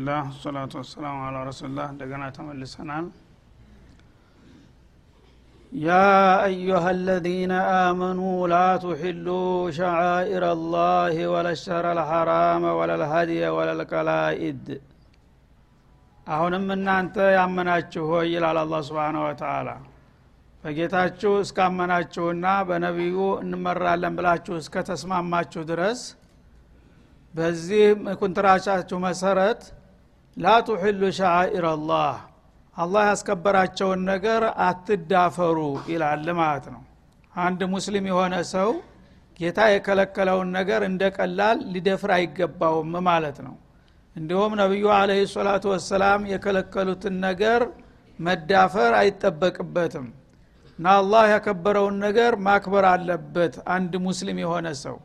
ብስሚላህ ወልሐምዱሊላህ ሰላቱ ወሰላሙ አላ ረሱሉላህ እንደገና ተመልሰናል يا أيها الذين آمنوا لا تحلوا شعائر الله ولا الشهر الحرام ولا الهدي ولا القلائد አሁንም እናንተ ያመናችሁ ሆይ ይላል አላ ስብን ወተላ በጌታችሁ እስካመናችሁና በነቢዩ እንመራለን ብላችሁ እስከ ተስማማችሁ ድረስ በዚህ ኩንትራቻችሁ መሰረት ላ ቱሕሉ አላህ ያስከበራቸውን ነገር አትዳፈሩ ይላል ማለት ነው አንድ ሙስሊም የሆነ ሰው ጌታ የከለከለውን ነገር እንደ ቀላል ሊደፍር አይገባውም ማለት ነው እንዲሁም ነቢዩ አለህ ሰላቱ ወሰላም የከለከሉትን ነገር መዳፈር አይጠበቅበትም እና አላህ ያከበረውን ነገር ማክበር አለበት አንድ ሙስሊም የሆነ ሰው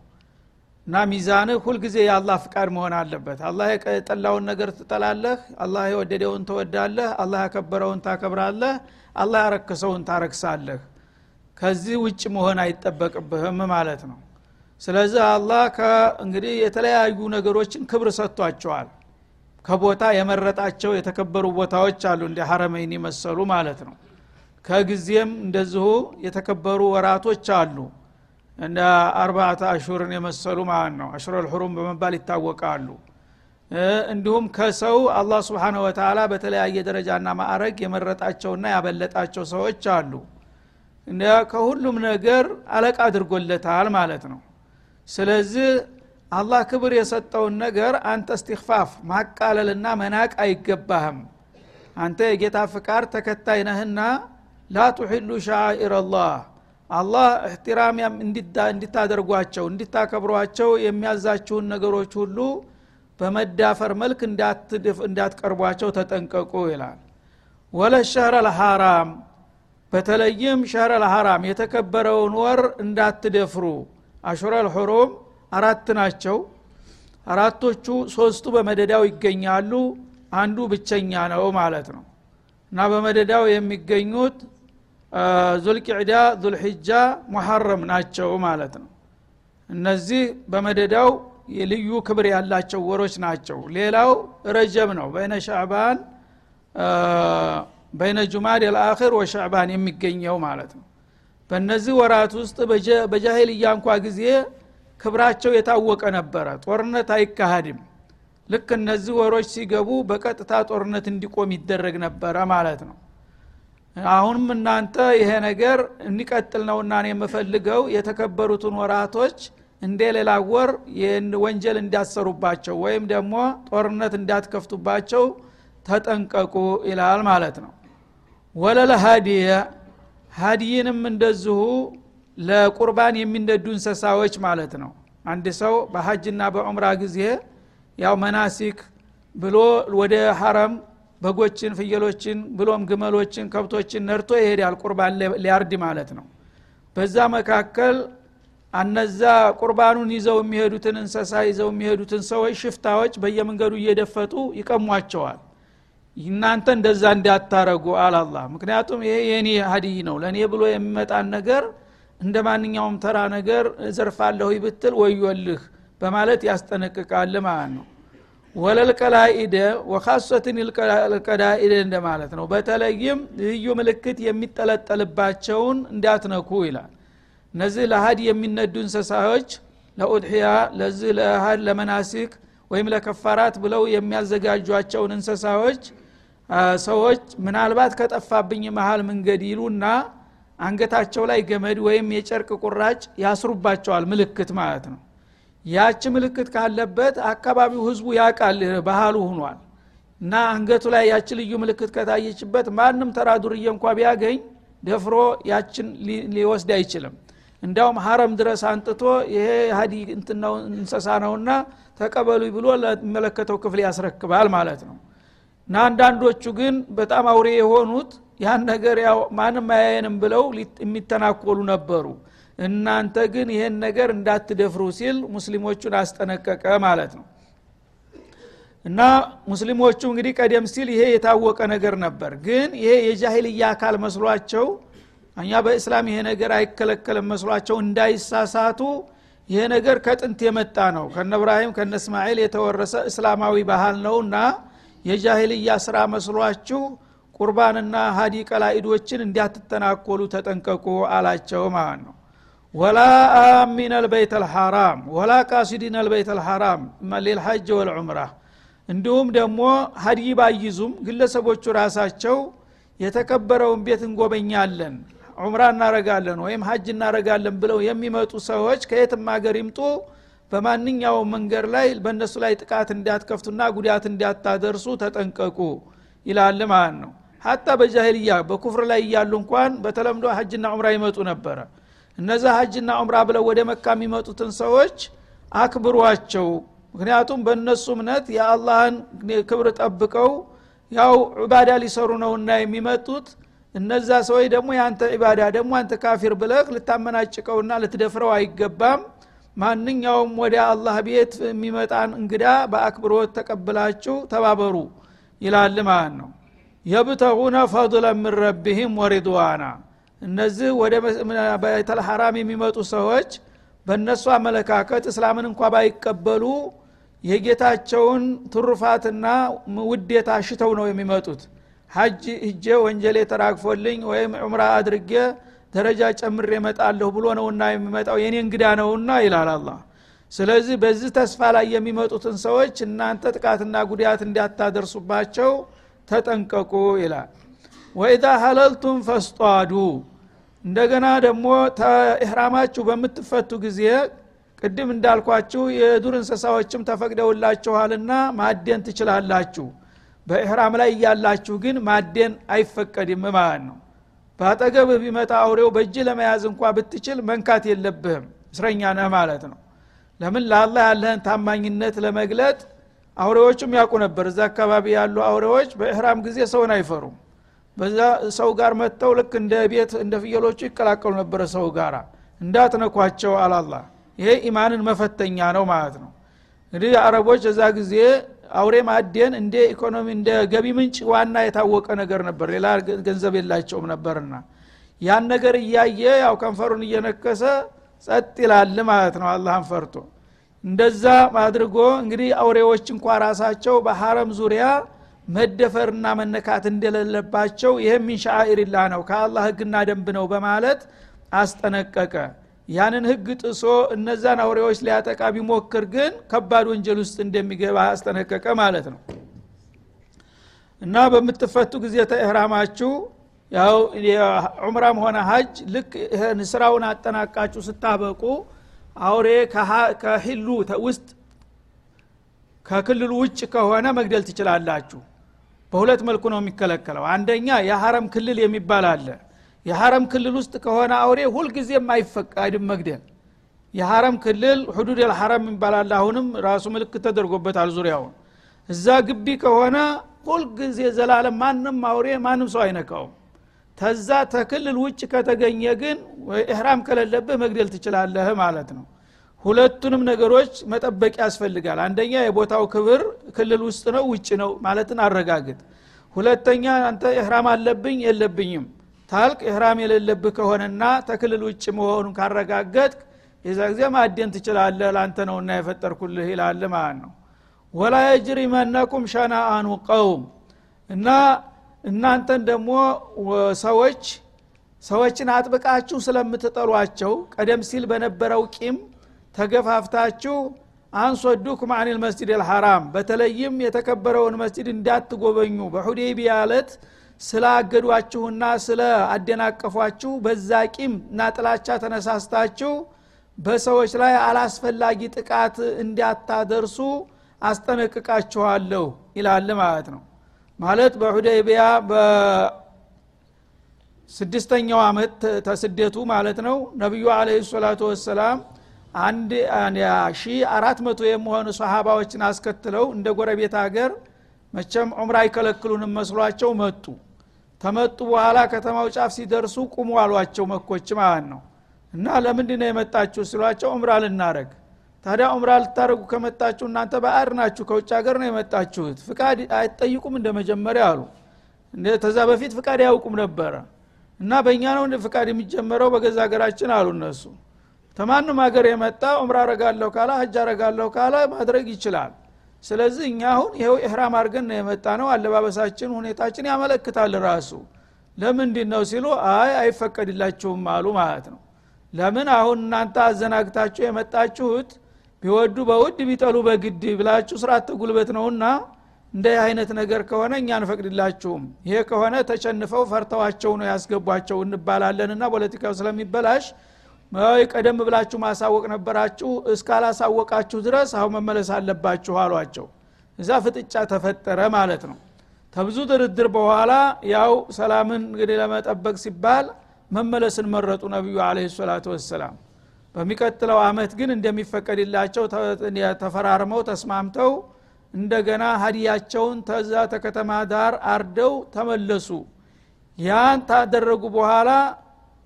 እና ሚዛንህ ሁልጊዜ የአላህ ፍቃድ መሆን አለበት። አላህ የጠላውን ነገር ትጠላለህ አላህ የወደደውን ትወዳለህ አላህ ያከበረውን ታከብራለህ አላህ ያረክሰውን ታረክሳለህ። ከዚህ ውጭ መሆን አይጠበቅብህም ማለት ነው። ስለዚህ አላህ እንግዲህ የተለያዩ ነገሮችን ክብር ሰጥቷቸዋል። ከቦታ የመረጣቸው የተከበሩ ቦታዎች አሉ እንደ ሀረመይን መሰሉ ማለት ነው። ከጊዜም እንደዚሁ የተከበሩ ወራቶች አሉ እንደ አርባዕተ አሹርን የመሰሉ ማለት ነው። አሽረል ሑሩም በመባል ይታወቃሉ። እንዲሁም ከሰው አላህ ስብሓነ ወተላ በተለያየ ደረጃና ማዕረግ የመረጣቸውና ያበለጣቸው ሰዎች አሉ። ከሁሉም ነገር አለቃ አድርጎለታል ማለት ነው። ስለዚህ አላህ ክብር የሰጠውን ነገር አንተ እስትክፋፍ ማቃለልና መናቅ አይገባህም። አንተ የጌታ ፍቃድ ተከታይ ነህና ላ ቱሒሉ ሻኢር አላህ አላህ እህትራም እንዲታደርጓቸው እንዲታከብሯቸው የሚያዛችሁን ነገሮች ሁሉ በመዳፈር መልክ እንዳትቀርቧቸው ተጠንቀቁ ይላል። ወለ ሸህረ ልሐራም በተለይም ሸህረ ልሐራም የተከበረውን ወር እንዳትደፍሩ። አሹረል ሑሩም አራት ናቸው። አራቶቹ ሶስቱ በመደዳው ይገኛሉ አንዱ ብቸኛ ነው ማለት ነው። እና በመደዳው የሚገኙት ዙልቅዕዳ ዙልሕጃ ሙሐረም ናቸው ማለት ነው። እነዚህ በመደዳው ልዩ ክብር ያላቸው ወሮች ናቸው። ሌላው ረጀብ ነው። በይነ ሻዕባን በይነ ጁማድ ልአክር ወሻዕባን የሚገኘው ማለት ነው። በእነዚህ ወራት ውስጥ በጃሂልያ እንኳ ጊዜ ክብራቸው የታወቀ ነበረ። ጦርነት አይካሃድም። ልክ እነዚህ ወሮች ሲገቡ በቀጥታ ጦርነት እንዲቆም ይደረግ ነበረ ማለት ነው አሁንም እናንተ ይሄ ነገር እንዲቀጥል ነውና የምፈልገው የተከበሩትን ወራቶች እንደ ሌላ ወር ወንጀል እንዳሰሩባቸው ወይም ደግሞ ጦርነት እንዳትከፍቱባቸው ተጠንቀቁ ይላል ማለት ነው። ወለለ ሀዲየ ሀዲይንም እንደዚሁ ለቁርባን የሚነዱ እንሰሳዎች ማለት ነው። አንድ ሰው በሀጅና በዑምራ ጊዜ ያው መናሲክ ብሎ ወደ ሐረም በጎችን ፍየሎችን ብሎም ግመሎችን ከብቶችን ነርቶ ይሄዳል ቁርባን ሊያርድ ማለት ነው። በዛ መካከል አነዛ ቁርባኑን ይዘው የሚሄዱትን እንሰሳ ይዘው የሚሄዱትን ሰዎች ሽፍታዎች በየመንገዱ እየደፈጡ ይቀሟቸዋል። እናንተ እንደዛ እንዳታረጉ አላላ ምክንያቱም ይሄ የኔ ሀዲይ ነው። ለእኔ ብሎ የሚመጣን ነገር እንደ ማንኛውም ተራ ነገር እዘርፋለሁ ብትል ወዮልህ በማለት ያስጠነቅቃል ማለት ነው ወለልቀላኢደ ወካሶትን ልቀዳኢደ እንደማለት ነው። በተለይም ልዩ ምልክት የሚጠለጠልባቸውን እንዳትነኩ ይላል። እነዚህ ለሀድ የሚነዱ እንስሳዎች ለኡድሕያ ለዚህ ለሀድ ለመናሲክ ወይም ለከፋራት ብለው የሚያዘጋጇቸውን እንስሳዎች ሰዎች ምናልባት ከጠፋብኝ መሀል መንገድ ይሉና አንገታቸው ላይ ገመድ ወይም የጨርቅ ቁራጭ ያስሩባቸዋል ምልክት ማለት ነው ያች ምልክት ካለበት አካባቢው ህዝቡ ያቃል ባህሉ ሁኗል እና አንገቱ ላይ ያች ልዩ ምልክት ከታየችበት ማንም ተራ ዱርዬ እንኳ ቢያገኝ ደፍሮ ያችን ሊወስድ አይችልም። እንዳውም ሀረም ድረስ አንጥቶ ይሄ ሀዲ እንሰሳ ነውና ተቀበሉ ብሎ ለሚመለከተው ክፍል ያስረክባል ማለት ነው። እና አንዳንዶቹ ግን በጣም አውሬ የሆኑት ያን ነገር ያው ማንም አያየንም ብለው የሚተናኮሉ ነበሩ እናንተ ግን ይሄን ነገር እንዳትደፍሩ ሲል ሙስሊሞቹን አስጠነቀቀ ማለት ነው። እና ሙስሊሞቹ እንግዲህ ቀደም ሲል ይሄ የታወቀ ነገር ነበር። ግን ይሄ የጃሂልያ አካል መስሏቸው እኛ በእስላም ይሄ ነገር አይከለከልም መስሏቸው እንዳይሳሳቱ ይሄ ነገር ከጥንት የመጣ ነው። ከነ እብራሂም ከነ እስማኤል የተወረሰ እስላማዊ ባህል ነውና የጃሂልያ ስራ መስሏችሁ ቁርባንና ሀዲ ቀላኢዶችን እንዲያትተናኮሉ ተጠንቀቁ አላቸው ማለት ነው ولا آمين البيت الحرام ولا قاصدين البيت الحرام للحج والعمرة እንዲሁም ደግሞ ሀዲ ባይዙም ግለሰቦቹ ራሳቸው የተከበረውን ቤት እንጎበኛለን ዑምራ እናረጋለን ወይም ሀጅ እናረጋለን ብለው የሚመጡ ሰዎች ከየትም ሀገር ይምጡ በማንኛውም መንገድ ላይ በእነሱ ላይ ጥቃት እንዲያትከፍቱና ጉዳት እንዲያታደርሱ ተጠንቀቁ ይላል ማለት ነው። ሀታ በጃሂልያ በኩፍር ላይ እያሉ እንኳን በተለምዶ ሀጅና ዑምራ ይመጡ ነበረ እነዛ ሀጅና ዑምራ ብለው ወደ መካ የሚመጡትን ሰዎች አክብሯቸው። ምክንያቱም በእነሱ እምነት የአላህን ክብር ጠብቀው ያው ዒባዳ ሊሰሩ ነውና የሚመጡት። እነዛ ሰዎች ደግሞ የአንተ ዒባዳ ደግሞ አንተ ካፊር ብለህ ልታመናጭቀውና ልትደፍረው አይገባም። ማንኛውም ወደ አላህ ቤት የሚመጣን እንግዳ በአክብሮት ተቀብላችሁ ተባበሩ ይላል ማለት ነው። የብተጉነ ፈضለ ምን ረቢህም ወሪድዋና እነዚህ ወደ ቤተል ሐራም የሚመጡ ሰዎች በእነሱ አመለካከት እስላምን እንኳ ባይቀበሉ የጌታቸውን ትሩፋትና ውዴታ ሽተው ነው የሚመጡት። ሀጅ እጄ ወንጀሌ ተራግፎልኝ ወይም ዑምራ አድርጌ ደረጃ ጨምሬ እመጣለሁ ብሎ ነውና የሚመጣው የኔ እንግዳ ነውና ይላል አላ ስለዚህ በዚህ ተስፋ ላይ የሚመጡትን ሰዎች እናንተ ጥቃትና ጉዳት እንዲያታደርሱባቸው ተጠንቀቁ ይላል ወኢዛ ሀለልቱም ፈስጧዱ። እንደገና ደግሞ ኢህራማችሁ በምትፈቱ ጊዜ ቅድም እንዳልኳችሁ የዱር እንስሳዎችም ተፈቅደውላችኋልና ማደን ትችላላችሁ። በኢህራም ላይ እያላችሁ ግን ማደን አይፈቀድም ማለት ነው። በአጠገብህ ቢመጣ አውሬው በእጅ ለመያዝ እንኳ ብትችል መንካት የለብህም። እስረኛ ነህ ማለት ነው። ለምን? ለአላህ ያለህን ታማኝነት ለመግለጥ አውሬዎቹም ያውቁ ነበር። እዛ አካባቢ ያሉ አውሬዎች በኢህራም ጊዜ ሰውን አይፈሩም በዛ ሰው ጋር መጥተው ልክ እንደ ቤት እንደ ፍየሎቹ ይቀላቀሉ ነበረ ሰው ጋራ። እንዳትነኳቸው አላላ ይሄ ኢማንን መፈተኛ ነው ማለት ነው። እንግዲህ አረቦች እዛ ጊዜ አውሬ ማደን እንደ ኢኮኖሚ እንደ ገቢ ምንጭ ዋና የታወቀ ነገር ነበር። ሌላ ገንዘብ የላቸውም ነበርና። ያን ነገር እያየ ያው ከንፈሩን እየነከሰ ጸጥ ይላል ማለት ነው አላህን ፈርቶ። እንደዛ አድርጎ እንግዲህ አውሬዎች እንኳ ራሳቸው በሐረም ዙሪያ መደፈርና መነካት እንደሌለባቸው ይህም ሚን ነው ከአላህ ህግና ደንብ ነው በማለት አስጠነቀቀ። ያንን ህግ ጥሶ እነዛን አውሬዎች ሊያጠቃ ቢሞክር ግን ከባድ ወንጀል ውስጥ እንደሚገባ አስጠነቀቀ ማለት ነው። እና በምትፈቱ ጊዜ ተእህራማችሁ ያው ዑምራም ሆነ ሀጅ ልክ ስራውን አጠናቃችሁ ስታበቁ አውሬ ከሂሉ ውስጥ ከክልሉ ውጭ ከሆነ መግደል ትችላላችሁ በሁለት መልኩ ነው የሚከለከለው። አንደኛ የሐረም ክልል የሚባል አለ። የሐረም ክልል ውስጥ ከሆነ አውሬ ሁልጊዜም አይፈቃድም መግደል። የሐረም ክልል ሁዱድ ልሐረም ይባላል አሁንም ራሱ ምልክት ተደርጎበታል ዙሪያውን። እዛ ግቢ ከሆነ ሁልጊዜ ዘላለም ማንም አውሬ ማንም ሰው አይነካውም። ተዛ ተክልል ውጭ ከተገኘ ግን ኢህራም ከሌለብህ መግደል ትችላለህ ማለት ነው ሁለቱንም ነገሮች መጠበቅ ያስፈልጋል። አንደኛ የቦታው ክብር ክልል ውስጥ ነው ውጭ ነው ማለትን አረጋግጥ። ሁለተኛ አንተ ኢህራም አለብኝ የለብኝም። ታልቅ ኢህራም የሌለብህ ከሆነና ተክልል ውጭ መሆኑን ካረጋገጥክ የዛ ጊዜ ማደን ትችላለህ ለአንተ ነውና የፈጠርኩልህ ይላል ማለት ነው። ወላ የጅሪመነኩም ሸናአኑ ቀውም እና እናንተን ደግሞ ሰዎች ሰዎችን አጥብቃችሁ ስለምትጠሏቸው ቀደም ሲል በነበረው ቂም ተገፋፍታችሁ አንሶዱኩም አኒል መስጅድ አልሐራም። በተለይም የተከበረውን መስጅድ እንዳትጎበኙ። በሁዴቢያ ዕለት ስላገዷችሁና ስለ አደናቀፏችሁ በዛ ቂም እና ጥላቻ ተነሳስታችሁ በሰዎች ላይ አላስፈላጊ ጥቃት እንዲያታደርሱ አስጠነቅቃችኋለሁ ይላል ማለት ነው። ማለት በሁደይቢያ በስድስተኛው አመት ተስደቱ ማለት ነው። ነቢዩ አለ ሰላቱ ወሰላም አንድ ሺ አራት መቶ የሚሆኑ ሰሃባዎችን አስከትለው እንደ ጎረቤት ሀገር መቸም ዑምራ አይከለክሉንም መስሏቸው መጡ። ተመጡ በኋላ ከተማው ጫፍ ሲደርሱ ቁሙ አሏቸው መኮች ማለት ነው። እና ለምንድ ነው የመጣችሁ ሲሏቸው ዑምራ ልናረግ ታዲያ ዑምራ ልታደረጉ ከመጣችሁ እናንተ በአር ናችሁ ከውጭ ሀገር ነው የመጣችሁት። ፍቃድ አይጠይቁም እንደ መጀመሪያ አሉ ተዛ በፊት ፍቃድ ያውቁም ነበረ። እና በእኛ ነው ፍቃድ የሚጀመረው በገዛ ሀገራችን አሉ እነሱ ተማንም ሀገር የመጣ ዑምራ አረጋለሁ ካለ ሀጅ አረጋለሁ ካለ ማድረግ ይችላል። ስለዚህ እኛ አሁን ይኸው ኢህራም አድርገን ነው የመጣ ነው አለባበሳችን ሁኔታችን ያመለክታል ራሱ። ለምንድን ነው ሲሉ አይ አይፈቀድላችሁም አሉ ማለት ነው። ለምን አሁን እናንተ አዘናግታችሁ የመጣችሁት ቢወዱ በውድ ቢጠሉ በግድ ብላችሁ ስርዓት ጉልበት ነውና እንደ አይነት ነገር ከሆነ እኛ አንፈቅድላችሁም። ይሄ ከሆነ ተሸንፈው ፈርተዋቸው ነው ያስገቧቸው እንባላለንና ፖለቲካው ስለሚበላሽ ቀደም ብላችሁ ማሳወቅ ነበራችሁ እስካላሳወቃችሁ ድረስ አሁን መመለስ አለባችሁ አሏቸው። እዛ ፍጥጫ ተፈጠረ ማለት ነው። ከብዙ ድርድር በኋላ ያው ሰላምን እንግዲህ ለመጠበቅ ሲባል መመለስን መረጡ ነቢዩ አለ ሰላቱ ወሰላም። በሚቀጥለው አመት ግን እንደሚፈቀድላቸው ተፈራርመው ተስማምተው እንደገና ሀዲያቸውን ተዛ ተከተማ ዳር አርደው ተመለሱ። ያን ታደረጉ በኋላ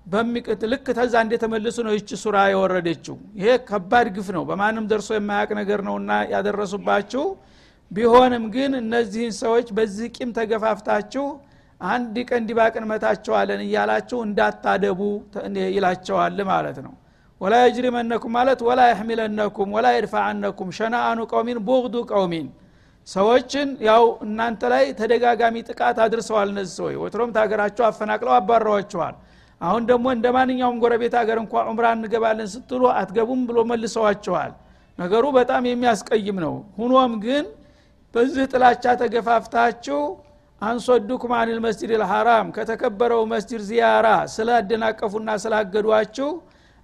በሚቅት ልክ ተዛ እንደተመለሱ ነው ይች ሱራ የወረደችው። ይሄ ከባድ ግፍ ነው። በማንም ደርሶ የማያቅ ነገር ነውና ያደረሱባችሁ። ቢሆንም ግን እነዚህን ሰዎች በዚህ ቂም ተገፋፍታችሁ አንድ ቀን ዲባቅ እንመታቸዋለን እያላችሁ እንዳታደቡ ይላቸዋል ማለት ነው። ወላ የጅሪመነኩም ማለት ወላ የሕሚለነኩም ወላ የድፋዐነኩም ሸናአኑ ቀውሚን ቡግዱ ቀውሚን። ሰዎችን ያው እናንተ ላይ ተደጋጋሚ ጥቃት አድርሰዋል እነዚህ ሰዎች። ወትሮም ታገራቸው አፈናቅለው አባረዋቸዋል አሁን ደግሞ እንደ ማንኛውም ጎረቤት ሀገር እንኳ ዑምራ እንገባለን ስትሉ አትገቡም ብሎ መልሰዋቸዋል። ነገሩ በጣም የሚያስቀይም ነው። ሁኖም ግን በዚህ ጥላቻ ተገፋፍታችሁ አንሶዱኩም አኒል መስጅድ ልሐራም ከተከበረው መስጅድ ዚያራ ስላደናቀፉና ስላገዷችሁ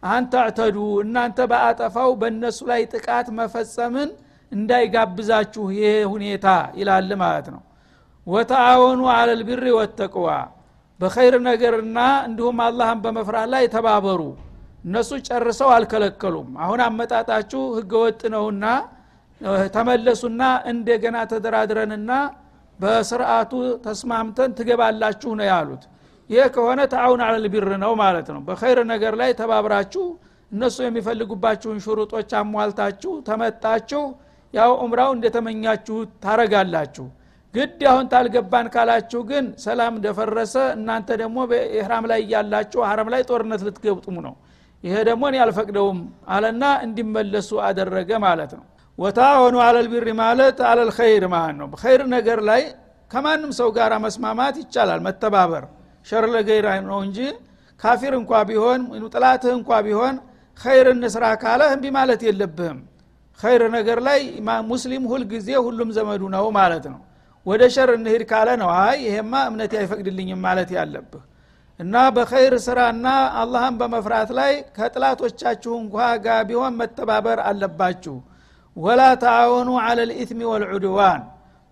አንተዕተዱ እናንተ በአጠፋው በእነሱ ላይ ጥቃት መፈጸምን እንዳይጋብዛችሁ ይሄ ሁኔታ ይላል ማለት ነው። ወተአወኑ አለልብሪ ወተቅዋ በኸይር ነገርና እንዲሁም አላህን በመፍራት ላይ ተባበሩ። እነሱ ጨርሰው አልከለከሉም። አሁን አመጣጣችሁ ህገወጥ ነውና ተመለሱና እንደገና ተደራድረንና በስርአቱ ተስማምተን ትገባላችሁ ነው ያሉት። ይሄ ከሆነ ተአውን አለልቢር ነው ማለት ነው። በኸይር ነገር ላይ ተባብራችሁ እነሱ የሚፈልጉባችሁን ሽሩጦች አሟልታችሁ ተመጣችሁ ያው ኡምራው እንደተመኛችሁ ታረጋላችሁ ግድ አሁን ታልገባን ካላችሁ ግን ሰላም እንደፈረሰ እናንተ ደግሞ በኢህራም ላይ እያላችሁ ሀረም ላይ ጦርነት ልትገብጡሙ ነው። ይሄ ደግሞ እኔ አልፈቅደውም አለና እንዲመለሱ አደረገ ማለት ነው። وتعاونوا على البر ማለት على الخير ማለት ነው። በኸይር ነገር ላይ ከማንም ሰው ጋር መስማማት ይቻላል መተባበር። ሸር ለገይር ነው እንጂ ካፊር እንኳ ቢሆን ጠላትህ እንኳ ቢሆን ኸይር እንስራ ካለህ እምቢ ማለት የለብህም። ኸይር ነገር ላይ ሙስሊም ሁልጊዜ ሁሉም ዘመዱ ነው ማለት ነው ወደ ሸር እንሂድ ካለ ነው። አይ ይሄማ እምነት አይፈቅድልኝም ማለት ያለብህ። እና በኸይር ስራና አላህን በመፍራት ላይ ከጠላቶቻችሁ እንኳ ጋር ቢሆን መተባበር አለባችሁ። ወላ ተአወኑ አለ ልኢትሚ ወልዑድዋን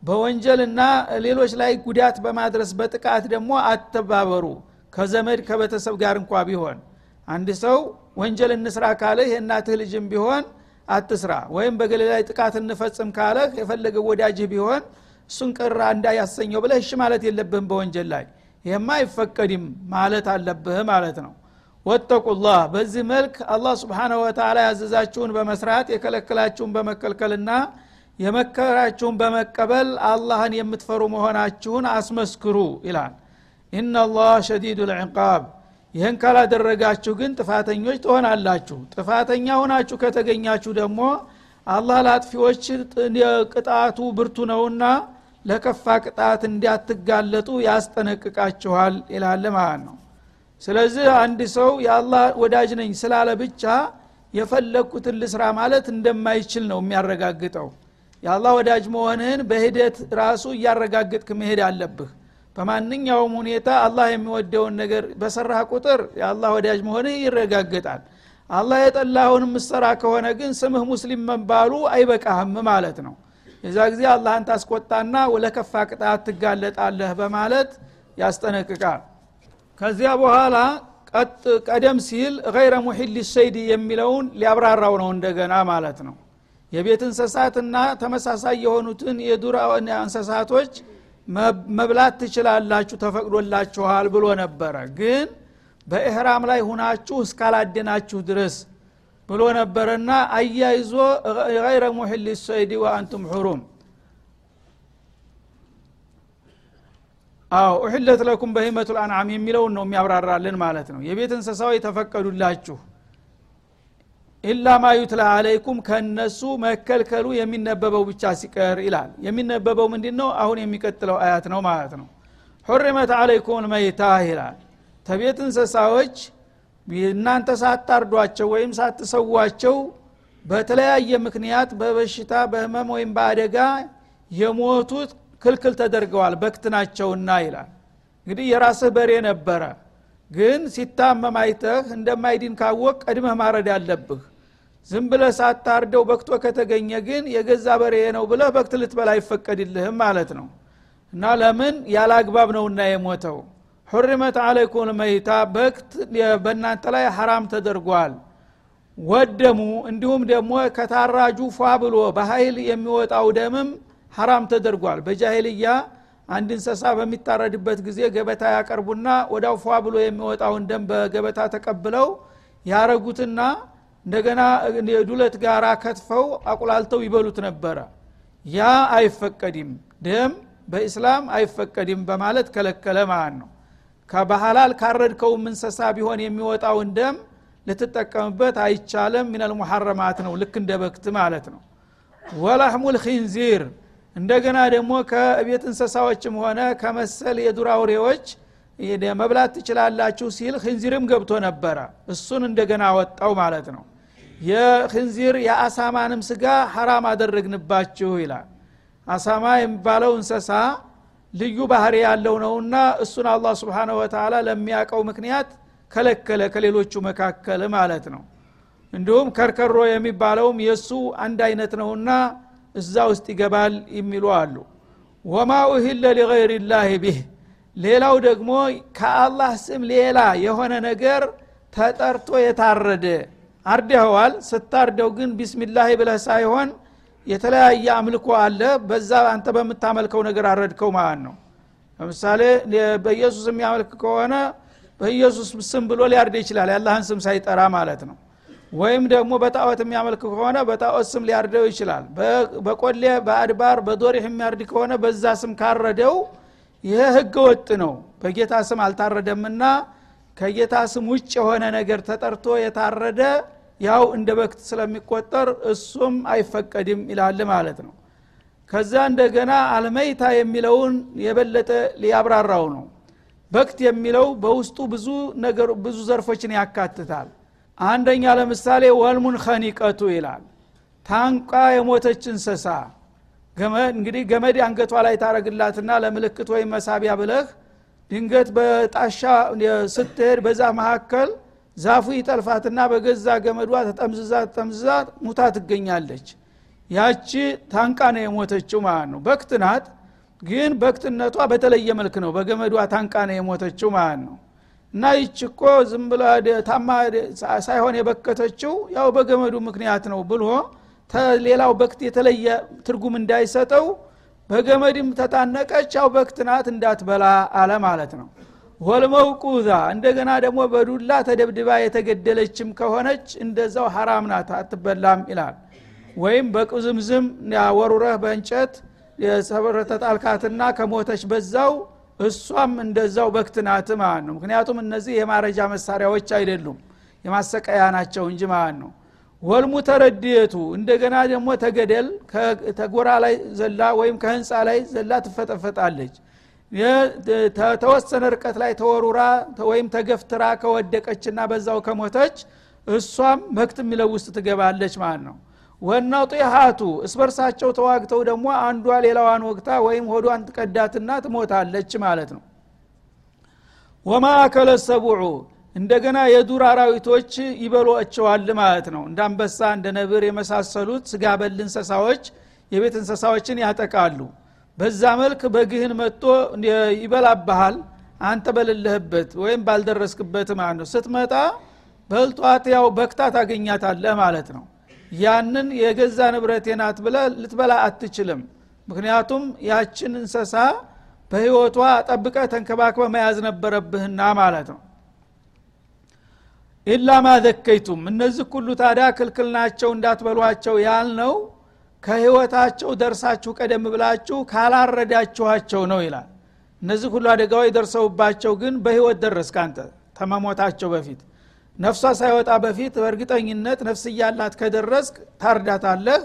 በወንጀልና ሌሎች ላይ ጉዳት በማድረስ በጥቃት ደግሞ አተባበሩ ከዘመድ ከቤተሰብ ጋር እንኳ ቢሆን። አንድ ሰው ወንጀል እንስራ ካለህ የእናትህ ልጅም ቢሆን አትስራ ወይም በገሌ ላይ ጥቃት እንፈጽም ካለህ የፈለገ ወዳጅህ ቢሆን እሱን ቅራ እንዳያሰኘው ብለህ እሺ ማለት የለብህም በወንጀል ላይ። ይህማ አይፈቀድም ማለት አለብህ ማለት ነው። ወተቁላህ በዚህ መልክ አላህ ስብሓናሁ ወተላ ያዘዛችሁን በመስራት የከለከላችሁን በመከልከልና የመከራችሁን በመቀበል አላህን የምትፈሩ መሆናችሁን አስመስክሩ ይላል። ኢናላህ ሸዲዱ ልዕቃብ ይህን ካላደረጋችሁ ግን ጥፋተኞች ትሆናላችሁ። ጥፋተኛ ሆናችሁ ከተገኛችሁ ደግሞ አላህ ለአጥፊዎች ቅጣቱ ብርቱ ነውና ለከፋ ቅጣት እንዲያትጋለጡ ያስጠነቅቃችኋል ይላል ማለት ነው። ስለዚህ አንድ ሰው የአላህ ወዳጅ ነኝ ስላለ ብቻ የፈለግኩትን ልስራ ማለት እንደማይችል ነው የሚያረጋግጠው። የአላህ ወዳጅ መሆንህን በሂደት ራሱ እያረጋግጥክ መሄድ አለብህ። በማንኛውም ሁኔታ አላህ የሚወደውን ነገር በሰራህ ቁጥር የአላህ ወዳጅ መሆንህ ይረጋገጣል። አላህ የጠላውን ምሰራ ከሆነ ግን ስምህ ሙስሊም መባሉ አይበቃህም ማለት ነው የዛ ጊዜ አላህን ታስቆጣና ለከፋ ቅጣት ትጋለጣለህ በማለት ያስጠነቅቃል። ከዚያ በኋላ ቀደም ሲል ገይረ ሙሒል ሰይድ የሚለውን ሊያብራራው ነው እንደገና ማለት ነው። የቤት እንስሳትና ተመሳሳይ የሆኑትን የዱር እንስሳቶች መብላት ትችላላችሁ ተፈቅዶላችኋል ብሎ ነበረ። ግን በኢህራም ላይ ሁናችሁ እስካላደናችሁ ድረስ ብሎ ነበረና አያይዞ ገይረ ሙሕል ሰይድ ወአንቱም ሑሩም። አዎ ኡሕለት ለኩም በሂመቱ ልአንዓም የሚለውን ነው የሚያብራራልን ማለት ነው። የቤት እንስሳዎች ተፈቀዱላችሁ ኢላ ማ ዩትላ አለይኩም ከነሱ መከልከሉ የሚነበበው ብቻ ሲቀር ይላል። የሚነበበው ምንድ ነው አሁን የሚቀጥለው አያት ነው ማለት ነው። ሑሪመት አለይኩም መይታ ይላል። ተቤት እንስሳዎች እናንተ ሳታርዷቸው ወይም ሳትሰዋቸው በተለያየ ምክንያት በበሽታ በህመም ወይም በአደጋ የሞቱት ክልክል ተደርገዋል በክት ናቸውና ይላል። እንግዲህ የራስህ በሬ ነበረ ግን ሲታመም አይተህ እንደማይድን ካወቅ ቀድመህ ማረድ አለብህ። ዝም ብለህ ሳታርደው በክቶ ከተገኘ ግን የገዛ በሬ ነው ብለህ በክት ልትበላ አይፈቀድልህም ማለት ነው። እና ለምን? ያለ አግባብ ነውና የሞተው ሑሪመት አለይኩም መይታ በክት በእናንተ ላይ ሐራም ተደርጓል። ወደሙ እንዲሁም ደግሞ ከታራጁ ፏ ብሎ በኃይል የሚወጣው ደምም ሐራም ተደርጓል። በጃሂልያ አንድ እንሰሳ በሚታረድበት ጊዜ ገበታ ያቀርቡና ወዳው ፏ ብሎ የሚወጣውን ደም በገበታ ተቀብለው ያረጉትና እንደገና ዱለት ጋራ ከትፈው አቁላልተው ይበሉት ነበረ። ያ አይፈቀድም ደም በኢስላም አይፈቀድም በማለት ከለከለ ማለት ነው ከባህላል ካረድከውም እንሰሳ ቢሆን የሚወጣውን ደም ልትጠቀምበት አይቻለም ሚነል ሙሐረማት ነው ልክ እንደ በክት ማለት ነው። ወላህሙል ኪንዚር እንደገና ደግሞ ከቤት እንስሳዎችም ሆነ ከመሰል የዱር አውሬዎች መብላት ትችላላችሁ ሲል ክንዚርም ገብቶ ነበረ። እሱን እንደገና ወጣው ማለት ነው። የክንዚር የአሳማንም ስጋ ሐራም አደረግንባችሁ ይላል። አሳማ የሚባለው እንሰሳ ልዩ ባህሪ ያለው ነውና እሱን አላህ ስብሓነ ወተላ ለሚያውቀው ምክንያት ከለከለ ከሌሎቹ መካከል ማለት ነው። እንዲሁም ከርከሮ የሚባለውም የእሱ አንድ አይነት ነውና እዛ ውስጥ ይገባል የሚሉ አሉ። ወማ ኡሂለ ሊገይርላህ ቢህ። ሌላው ደግሞ ከአላህ ስም ሌላ የሆነ ነገር ተጠርቶ የታረደ አርደኸዋል። ስታርደው ግን ቢስሚላህ ብለህ ሳይሆን የተለያየ አምልኮ አለ። በዛ አንተ በምታመልከው ነገር አረድከው ማለት ነው። ለምሳሌ በኢየሱስ የሚያመልክ ከሆነ በኢየሱስ ስም ብሎ ሊያርድ ይችላል ያላህን ስም ሳይጠራ ማለት ነው። ወይም ደግሞ በጣዖት የሚያመልክ ከሆነ በጣዖት ስም ሊያርደው ይችላል። በቆሌ በአድባር በዶሪህ የሚያርድ ከሆነ በዛ ስም ካረደው ይህ ህገ ወጥ ነው። በጌታ ስም አልታረደምና ከጌታ ስም ውጭ የሆነ ነገር ተጠርቶ የታረደ ያው እንደ በክት ስለሚቆጠር እሱም አይፈቀድም ይላል ማለት ነው። ከዛ እንደገና አልመይታ የሚለውን የበለጠ ሊያብራራው ነው። በክት የሚለው በውስጡ ብዙ ነገር ብዙ ዘርፎችን ያካትታል። አንደኛ ለምሳሌ ወልሙን ከኒቀቱ ይላል። ታንቃ የሞተች እንሰሳ እንግዲህ ገመድ አንገቷ ላይ ታረግላትና ለምልክት ወይም መሳቢያ ብለህ ድንገት በጣሻ ስትሄድ በዛ መካከል ዛፉ ይጠልፋትና በገዛ ገመዷ ተጠምዝዛ ተጠምዝዛ ሙታ ትገኛለች። ያቺ ታንቃ ነው የሞተችው ማለት ነው። በክት ናት ግን በክትነቷ በተለየ መልክ ነው። በገመዷ ታንቃ ነው የሞተችው ማለት ነው። እና ይች እኮ ዝም ብላ ታማ ሳይሆን የበከተችው ያው በገመዱ ምክንያት ነው ብሎ ሌላው በክት የተለየ ትርጉም እንዳይሰጠው በገመድም ተጣነቀች። ያው በክት ናት እንዳትበላ አለ ማለት ነው ወልመውቁዛ እንደገና ደግሞ በዱላ ተደብድባ የተገደለችም ከሆነች እንደዛው ሐራም ናት አትበላም ይላል። ወይም በቁዝምዝም ወሩረህ በእንጨት የሰብረ ተጣልካትና ከሞተች በዛው እሷም እንደዛው በክት ናት ማለት ነው። ምክንያቱም እነዚህ የማረጃ መሳሪያዎች አይደሉም የማሰቀያ ናቸው እንጂ ማለት ነው። ወልሙተረድየቱ እንደገና ደግሞ ተገደል ተጎራ ላይ ዘላ ወይም ከህንፃ ላይ ዘላ ትፈጠፈጣለች ተወሰነ ርቀት ላይ ተወሩራ ወይም ተገፍትራ ከወደቀችና በዛው ከሞተች እሷም መክት የሚለው ውስጥ ትገባለች ማለት ነው። ወናጢሃቱ እስበርሳቸው ተዋግተው ደግሞ አንዷ ሌላዋን ወግታ ወይም ሆዷን ትቀዳትና ትሞታለች ማለት ነው። ወማ አከለ ሰቡዑ እንደገና የዱር አራዊቶች ይበሏቸዋል ማለት ነው። እንደ አንበሳ እንደ ነብር የመሳሰሉት ስጋ በል እንሰሳዎች የቤት እንሰሳዎችን ያጠቃሉ በዛ መልክ በግህን መጥቶ ይበላብሃል። አንተ በሌለህበት ወይም ባልደረስክበት ማለት ነው። ስትመጣ በልጧት ያው በክታ ታገኛታለህ ማለት ነው። ያንን የገዛ ንብረቴ ናት ብለ ልትበላ አትችልም። ምክንያቱም ያችን እንሰሳ በህይወቷ ጠብቀ ተንከባክበ መያዝ ነበረብህና ማለት ነው። ኢላ ማ ዘከይቱም እነዚህ ሁሉ ታዲያ ክልክል ናቸው እንዳትበሏቸው ያልነው ከህይወታቸው ደርሳችሁ ቀደም ብላችሁ ካላረዳችኋቸው ነው ይላል። እነዚህ ሁሉ አደጋዎች ደርሰውባቸው ግን በህይወት ደረስክ አንተ ተመሞታቸው በፊት። ነፍሷ ሳይወጣ በፊት በእርግጠኝነት ነፍስ እያላት ከደረስክ ታርዳታለህ።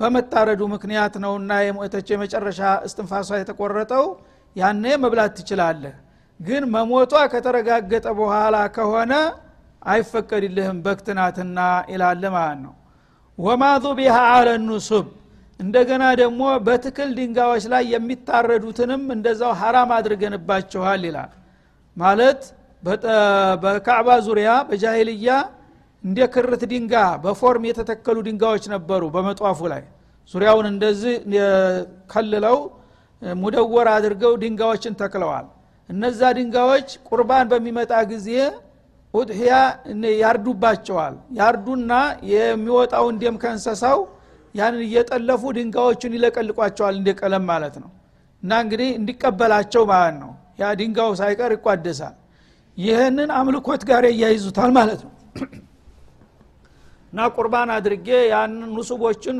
በመታረዱ ምክንያት ነውና የሞተች የመጨረሻ እስትንፋሷ የተቆረጠው ያኔ መብላት ትችላለህ። ግን መሞቷ ከተረጋገጠ በኋላ ከሆነ አይፈቀድልህም በክትናትና ይላል ማለት ነው ወማ ዙቢሃ አለ ኑሱብ እንደገና ደግሞ በትክል ድንጋዮች ላይ የሚታረዱትንም እንደዛው ሀራም አድርገንባቸዋል ይላል። ማለት በካዕባ ዙሪያ በጃሂልያ እንደ ክርት ድንጋ በፎርም የተተከሉ ድንጋዮች ነበሩ በመጧፉ ላይ። ዙሪያውን እንደዚህ ከልለው ሙደወር አድርገው ድንጋዮችን ተክለዋል። እነዛ ድንጋዮች ቁርባን በሚመጣ ጊዜ ኡድሕያ ያርዱባቸዋል። ያርዱና የሚወጣውን ደም ከእንሰሳው ያንን እየጠለፉ ድንጋዮቹን ይለቀልቋቸዋል እንደ ቀለም ማለት ነው። እና እንግዲህ እንዲቀበላቸው ማለት ነው። ያ ድንጋው ሳይቀር ይቋደሳል። ይህንን አምልኮት ጋር እያይዙታል ማለት ነው። እና ቁርባን አድርጌ ያንን ንሱቦችን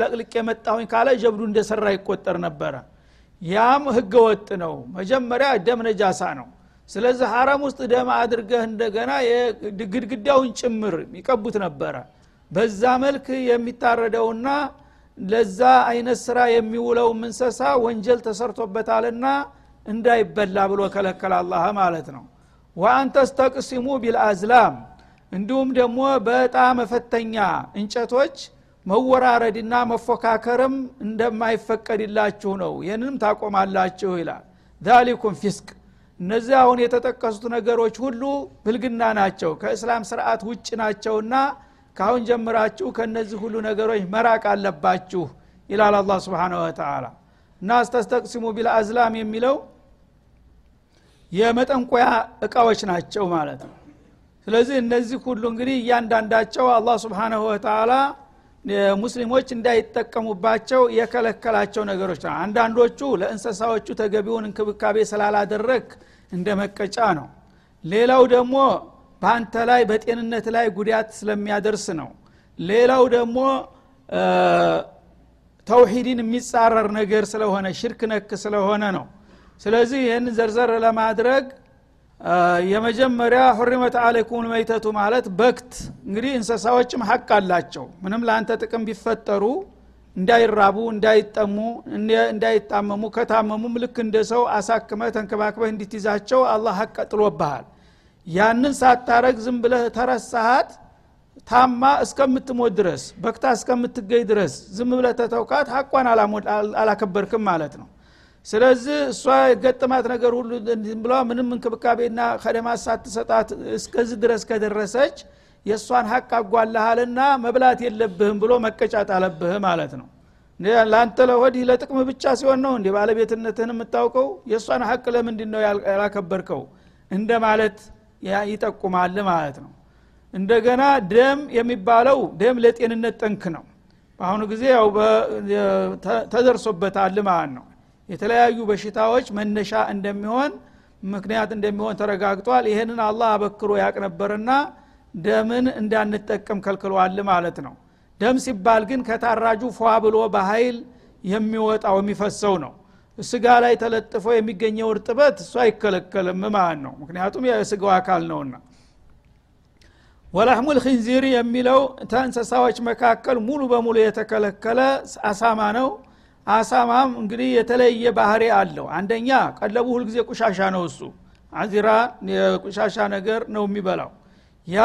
ለቅልቅ የመጣሁኝ ካለ ጀብዱ እንደሰራ ይቆጠር ነበረ። ያም ህገ ወጥ ነው። መጀመሪያ ደም ነጃሳ ነው ስለዚህ ሀረም ውስጥ ደም አድርገህ እንደገና ግድግዳውን ጭምር ይቀቡት ነበረ። በዛ መልክ የሚታረደውና ለዛ አይነት ስራ የሚውለው እንሰሳ ወንጀል ተሰርቶበታልና እንዳይበላ ብሎ ከለከለ አላህ ማለት ነው። ወአን ተስተቅሲሙ ቢልአዝላም እንዲሁም ደግሞ በጣ መፈተኛ እንጨቶች መወራረድና መፎካከርም እንደማይፈቀድላችሁ ነው። ይህንንም ታቆማላችሁ ይላል። ዛሊኩም ፊስቅ እነዚህ አሁን የተጠቀሱት ነገሮች ሁሉ ብልግና ናቸው ከእስላም ስርዓት ውጭ ናቸውና ካሁን ጀምራችሁ ከነዚህ ሁሉ ነገሮች መራቅ አለባችሁ ይላል አላ ስብን ወተላ እና አስተስተቅሲሙ ቢልአዝላም የሚለው የመጠንቆያ እቃዎች ናቸው ማለት ነው። ስለዚህ እነዚህ ሁሉ እንግዲህ እያንዳንዳቸው አላህ ስብሓናሁ ወተላ ሙስሊሞች እንዳይጠቀሙባቸው የከለከላቸው ነገሮች ነው አንዳንዶቹ ለእንሰሳዎቹ ተገቢውን እንክብካቤ ስላላደረግ እንደ መቀጫ ነው። ሌላው ደግሞ በአንተ ላይ በጤንነት ላይ ጉዳት ስለሚያደርስ ነው። ሌላው ደግሞ ተውሂድን የሚጻረር ነገር ስለሆነ ሽርክ ነክ ስለሆነ ነው። ስለዚህ ይህን ዘርዘር ለማድረግ የመጀመሪያ ሁሪመት አለይኩም መይተቱ ማለት በክት። እንግዲህ እንስሳዎችም ሀቅ አላቸው። ምንም ለአንተ ጥቅም ቢፈጠሩ እንዳይራቡ እንዳይጠሙ እንዳይጣመሙ ከታመሙም ልክ እንደ ሰው አሳክመ ተንከባክበህ እንዲትይዛቸው አላህ ሀቅ ጥሎብሃል። ያንን ሳታረግ ዝም ብለህ ተረሳሃት ታማ እስከምትሞት ድረስ በክታ እስከምትገኝ ድረስ ዝም ብለህ ተተውካት ሀቋን አላከበርክም ማለት ነው ስለዚህ እሷ የገጠማት ነገር ሁሉ ብሏ ምንም እንክብካቤና ከደማት ሳትሰጣት እስከዚህ ድረስ ከደረሰች የእሷን ሀቅ አጓላሃልና መብላት የለብህም ብሎ መቀጫት አለብህ ማለት ነው። ለአንተ ለወዲህ ለጥቅም ብቻ ሲሆን ነው እንዲ ባለቤትነትህን የምታውቀው? የእሷን ሀቅ ለምንድን ነው ያላከበርከው? እንደ ማለት ይጠቁማል ማለት ነው። እንደገና ደም የሚባለው ደም ለጤንነት ጠንክ ነው። በአሁኑ ጊዜ ያው ተደርሶበታል ማለት ነው የተለያዩ በሽታዎች መነሻ እንደሚሆን ምክንያት እንደሚሆን ተረጋግጧል። ይህንን አላህ አበክሮ ያቅ ነበርና ደምን እንዳንጠቀም ከልክሏል ማለት ነው። ደም ሲባል ግን ከታራጁ ፏ ብሎ በኃይል የሚወጣው የሚፈሰው ነው። ስጋ ላይ ተለጥፎ የሚገኘው እርጥበት እሱ አይከለከልም ማለት ነው። ምክንያቱም የስጋው አካል ነውና። ወላህሙል ኪንዚር የሚለው ተእንሰሳዎች መካከል ሙሉ በሙሉ የተከለከለ አሳማ ነው አሳማም እንግዲህ የተለየ ባህሪ አለው። አንደኛ ቀለቡ ሁልጊዜ ቁሻሻ ነው እሱ። አዚራ የቁሻሻ ነገር ነው የሚበላው። ያ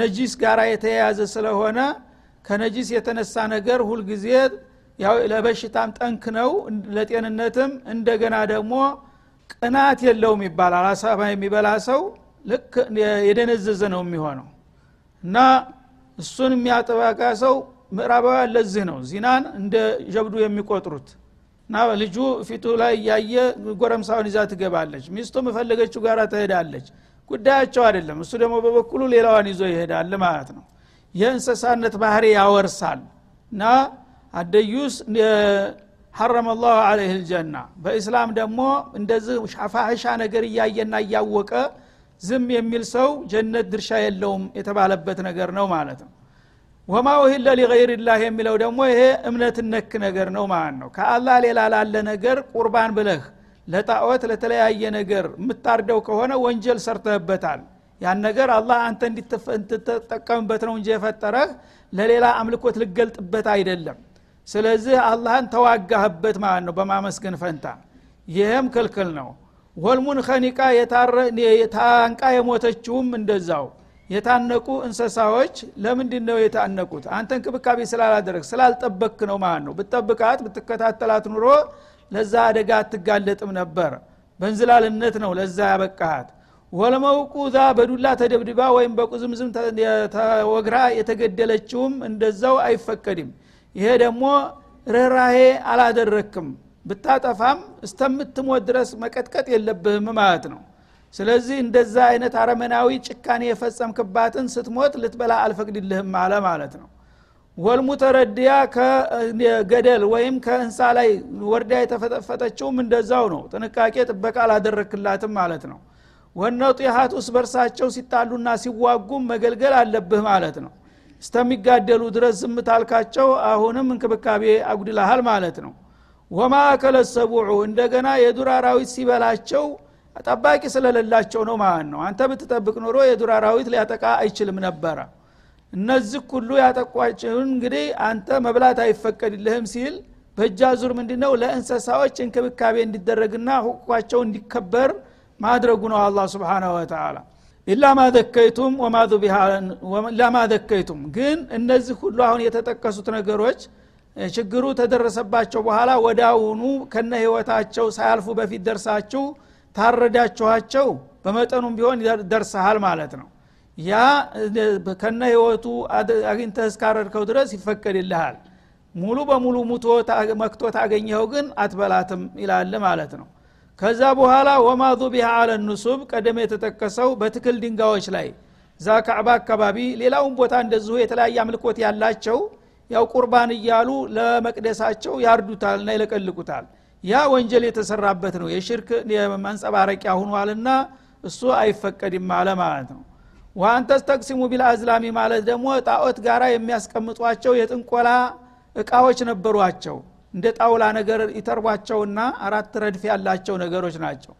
ነጂስ ጋር የተያያዘ ስለሆነ ከነጂስ የተነሳ ነገር ሁልጊዜ ያው ለበሽታም ጠንክ ነው። ለጤንነትም እንደገና ደግሞ ቅናት የለውም ይባላል። አሳማ የሚበላ ሰው ልክ የደነዘዘ ነው የሚሆነው። እና እሱን የሚያጠባቃ ሰው ምዕራባውያን ለዚህ ነው ዚናን እንደ ጀብዱ የሚቆጥሩት። እና ልጁ ፊቱ ላይ እያየ ጎረምሳውን ይዛ ትገባለች። ሚስቱ የፈለገችው ጋር ትሄዳለች። ጉዳያቸው አይደለም። እሱ ደግሞ በበኩሉ ሌላዋን ይዞ ይሄዳል ማለት ነው። የእንስሳነት ባህሪ ያወርሳል። እና አደዩስ ሐረመ ላሁ አለህ ልጀና። በእስላም ደግሞ እንደዚህ ፋሕሻ ነገር እያየና እያወቀ ዝም የሚል ሰው ጀነት ድርሻ የለውም የተባለበት ነገር ነው ማለት ነው ወማ ውሂለ ሊገይርላህ የሚለው ደግሞ ይሄ እምነት ነክ ነገር ነው ማለት ነው። ከአላህ ሌላ ላለ ነገር ቁርባን ብለህ ለጣዖት ለተለያየ ነገር የምታርደው ከሆነ ወንጀል ሰርተህበታል። ያን ነገር አላህ አንተ እንድትጠቀምበት ነው እንጂ የፈጠረህ ለሌላ አምልኮት ልገልጥበት አይደለም። ስለዚህ አላህን ተዋጋህበት ማለት ነው በማመስገን ፈንታ። ይህም ክልክል ነው። ወልሙን ከኒቃ የታንቃ የሞተችውም እንደዛው የታነቁ እንሰሳዎች ለምንድ ነው የታነቁት? አንተ እንክብካቤ ስላላደረግ ስላልጠበክ ነው ማለት ነው። ብትጠብቃት ብትከታተላት ኑሮ ለዛ አደጋ አትጋለጥም ነበር። በእንዝላልነት ነው ለዛ ያበቃሃት። ወለመውቁዛ በዱላ ተደብድባ ወይም በቁዝምዝም ተወግራ የተገደለችውም እንደዛው አይፈቀድም። ይሄ ደግሞ ርኅራሄ አላደረክም። ብታጠፋም እስተምትሞት ድረስ መቀጥቀጥ የለብህም ማለት ነው ስለዚህ እንደዛ አይነት አረመናዊ ጭካኔ የፈጸምክባትን ስትሞት ልትበላ አልፈቅድልህም አለ ማለት ነው። ወልሙተረድያ ከገደል ወይም ከእንሳ ላይ ወርዳ የተፈጠፈጠችውም እንደዛው ነው። ጥንቃቄ ጥበቃ አላደረክላትም ማለት ነው። ወነጢሀት ውስጥ በርሳቸው ሲጣሉና ሲዋጉም መገልገል አለብህ ማለት ነው። እስተሚጋደሉ ድረስ ዝም አሁንም እንክብካቤ አጉድልሃል ማለት ነው። ወማ ከለሰቡዑ እንደገና የዱር አራዊት ሲበላቸው ጠባቂ ስለሌላቸው ነው ማለት ነው። አንተ ብትጠብቅ ኖሮ የዱር አራዊት ሊያጠቃ አይችልም ነበረ። እነዚህ ሁሉ ያጠቋችሁን እንግዲህ አንተ መብላት አይፈቀድልህም ሲል በእጃ ዙር ምንድ ነው ለእንሰሳዎች እንክብካቤ እንዲደረግና ሁቋቸው እንዲከበር ማድረጉ ነው አላ ስብሓናሁ ወተላ ኢላ ማዘከይቱም ኢላ ማዘከይቱም ግን እነዚህ ሁሉ አሁን የተጠቀሱት ነገሮች ችግሩ ተደረሰባቸው በኋላ ወዳውኑ ከነ ህይወታቸው ሳያልፉ በፊት ደርሳችሁ ታረዳችኋቸው በመጠኑም ቢሆን ደርሰሃል ማለት ነው። ያ ከነ ህይወቱ አግኝተህ እስካረድከው ድረስ ይፈቀድልሃል። ሙሉ በሙሉ ሙቶ መክቶ ታገኘኸው ግን አትበላትም ይላል ማለት ነው። ከዛ በኋላ ወማ ዙቢሃ አለ ኑሱብ ቀደም የተጠቀሰው በትክል ድንጋዮች ላይ እዛ ካዕባ አካባቢ። ሌላውን ቦታ እንደዚሁ የተለያየ አምልኮት ያላቸው ያው ቁርባን እያሉ ለመቅደሳቸው ያርዱታል እና ይለቀልቁታል ያ ወንጀል የተሰራበት ነው። የሽርክ መንጸባረቂያ ሁኗልና እሱ አይፈቀድም አለ ማለት ነው። وأن تستقسموا بالأزلام ማለት ደግሞ ጣዖት ጋራ የሚያስቀምጧቸው የጥንቆላ እቃዎች ነበሯቸው። እንደ ጣውላ ነገር ይተርቧቸውና አራት ረድፍ ያላቸው ነገሮች ናቸው።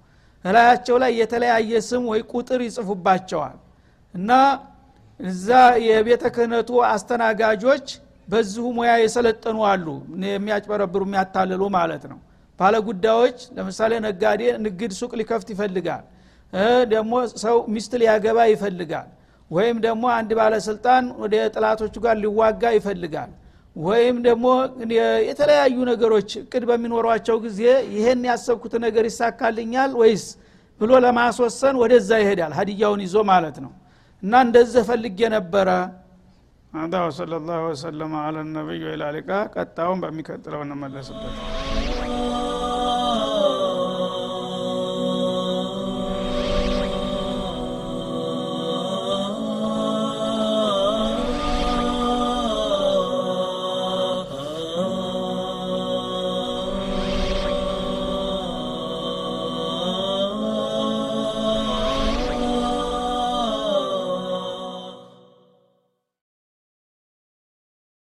እላያቸው ላይ የተለያየ ስም ወይ ቁጥር ይጽፉባቸዋል። እና እዛ የቤተ ክህነቱ አስተናጋጆች በዚሁ ሙያ የሰለጠኑ አሉ። የሚያጭበረብሩ የሚያታልሉ ማለት ነው ባለጉዳዮች ለምሳሌ ነጋዴ ንግድ ሱቅ ሊከፍት ይፈልጋል ደግሞ ሰው ሚስት ሊያገባ ይፈልጋል ወይም ደግሞ አንድ ባለስልጣን ወደ ጥላቶቹ ጋር ሊዋጋ ይፈልጋል ወይም ደግሞ የተለያዩ ነገሮች እቅድ በሚኖሯቸው ጊዜ ይሄን ያሰብኩት ነገር ይሳካልኛል ወይስ ብሎ ለማስወሰን ወደዛ ይሄዳል ሀዲያውን ይዞ ማለት ነው እና እንደዚህ ፈልጌ ነበረ هذا وصلى الله وسلم على النبي وإلى لقاء قد تعاون بمكتر ونملس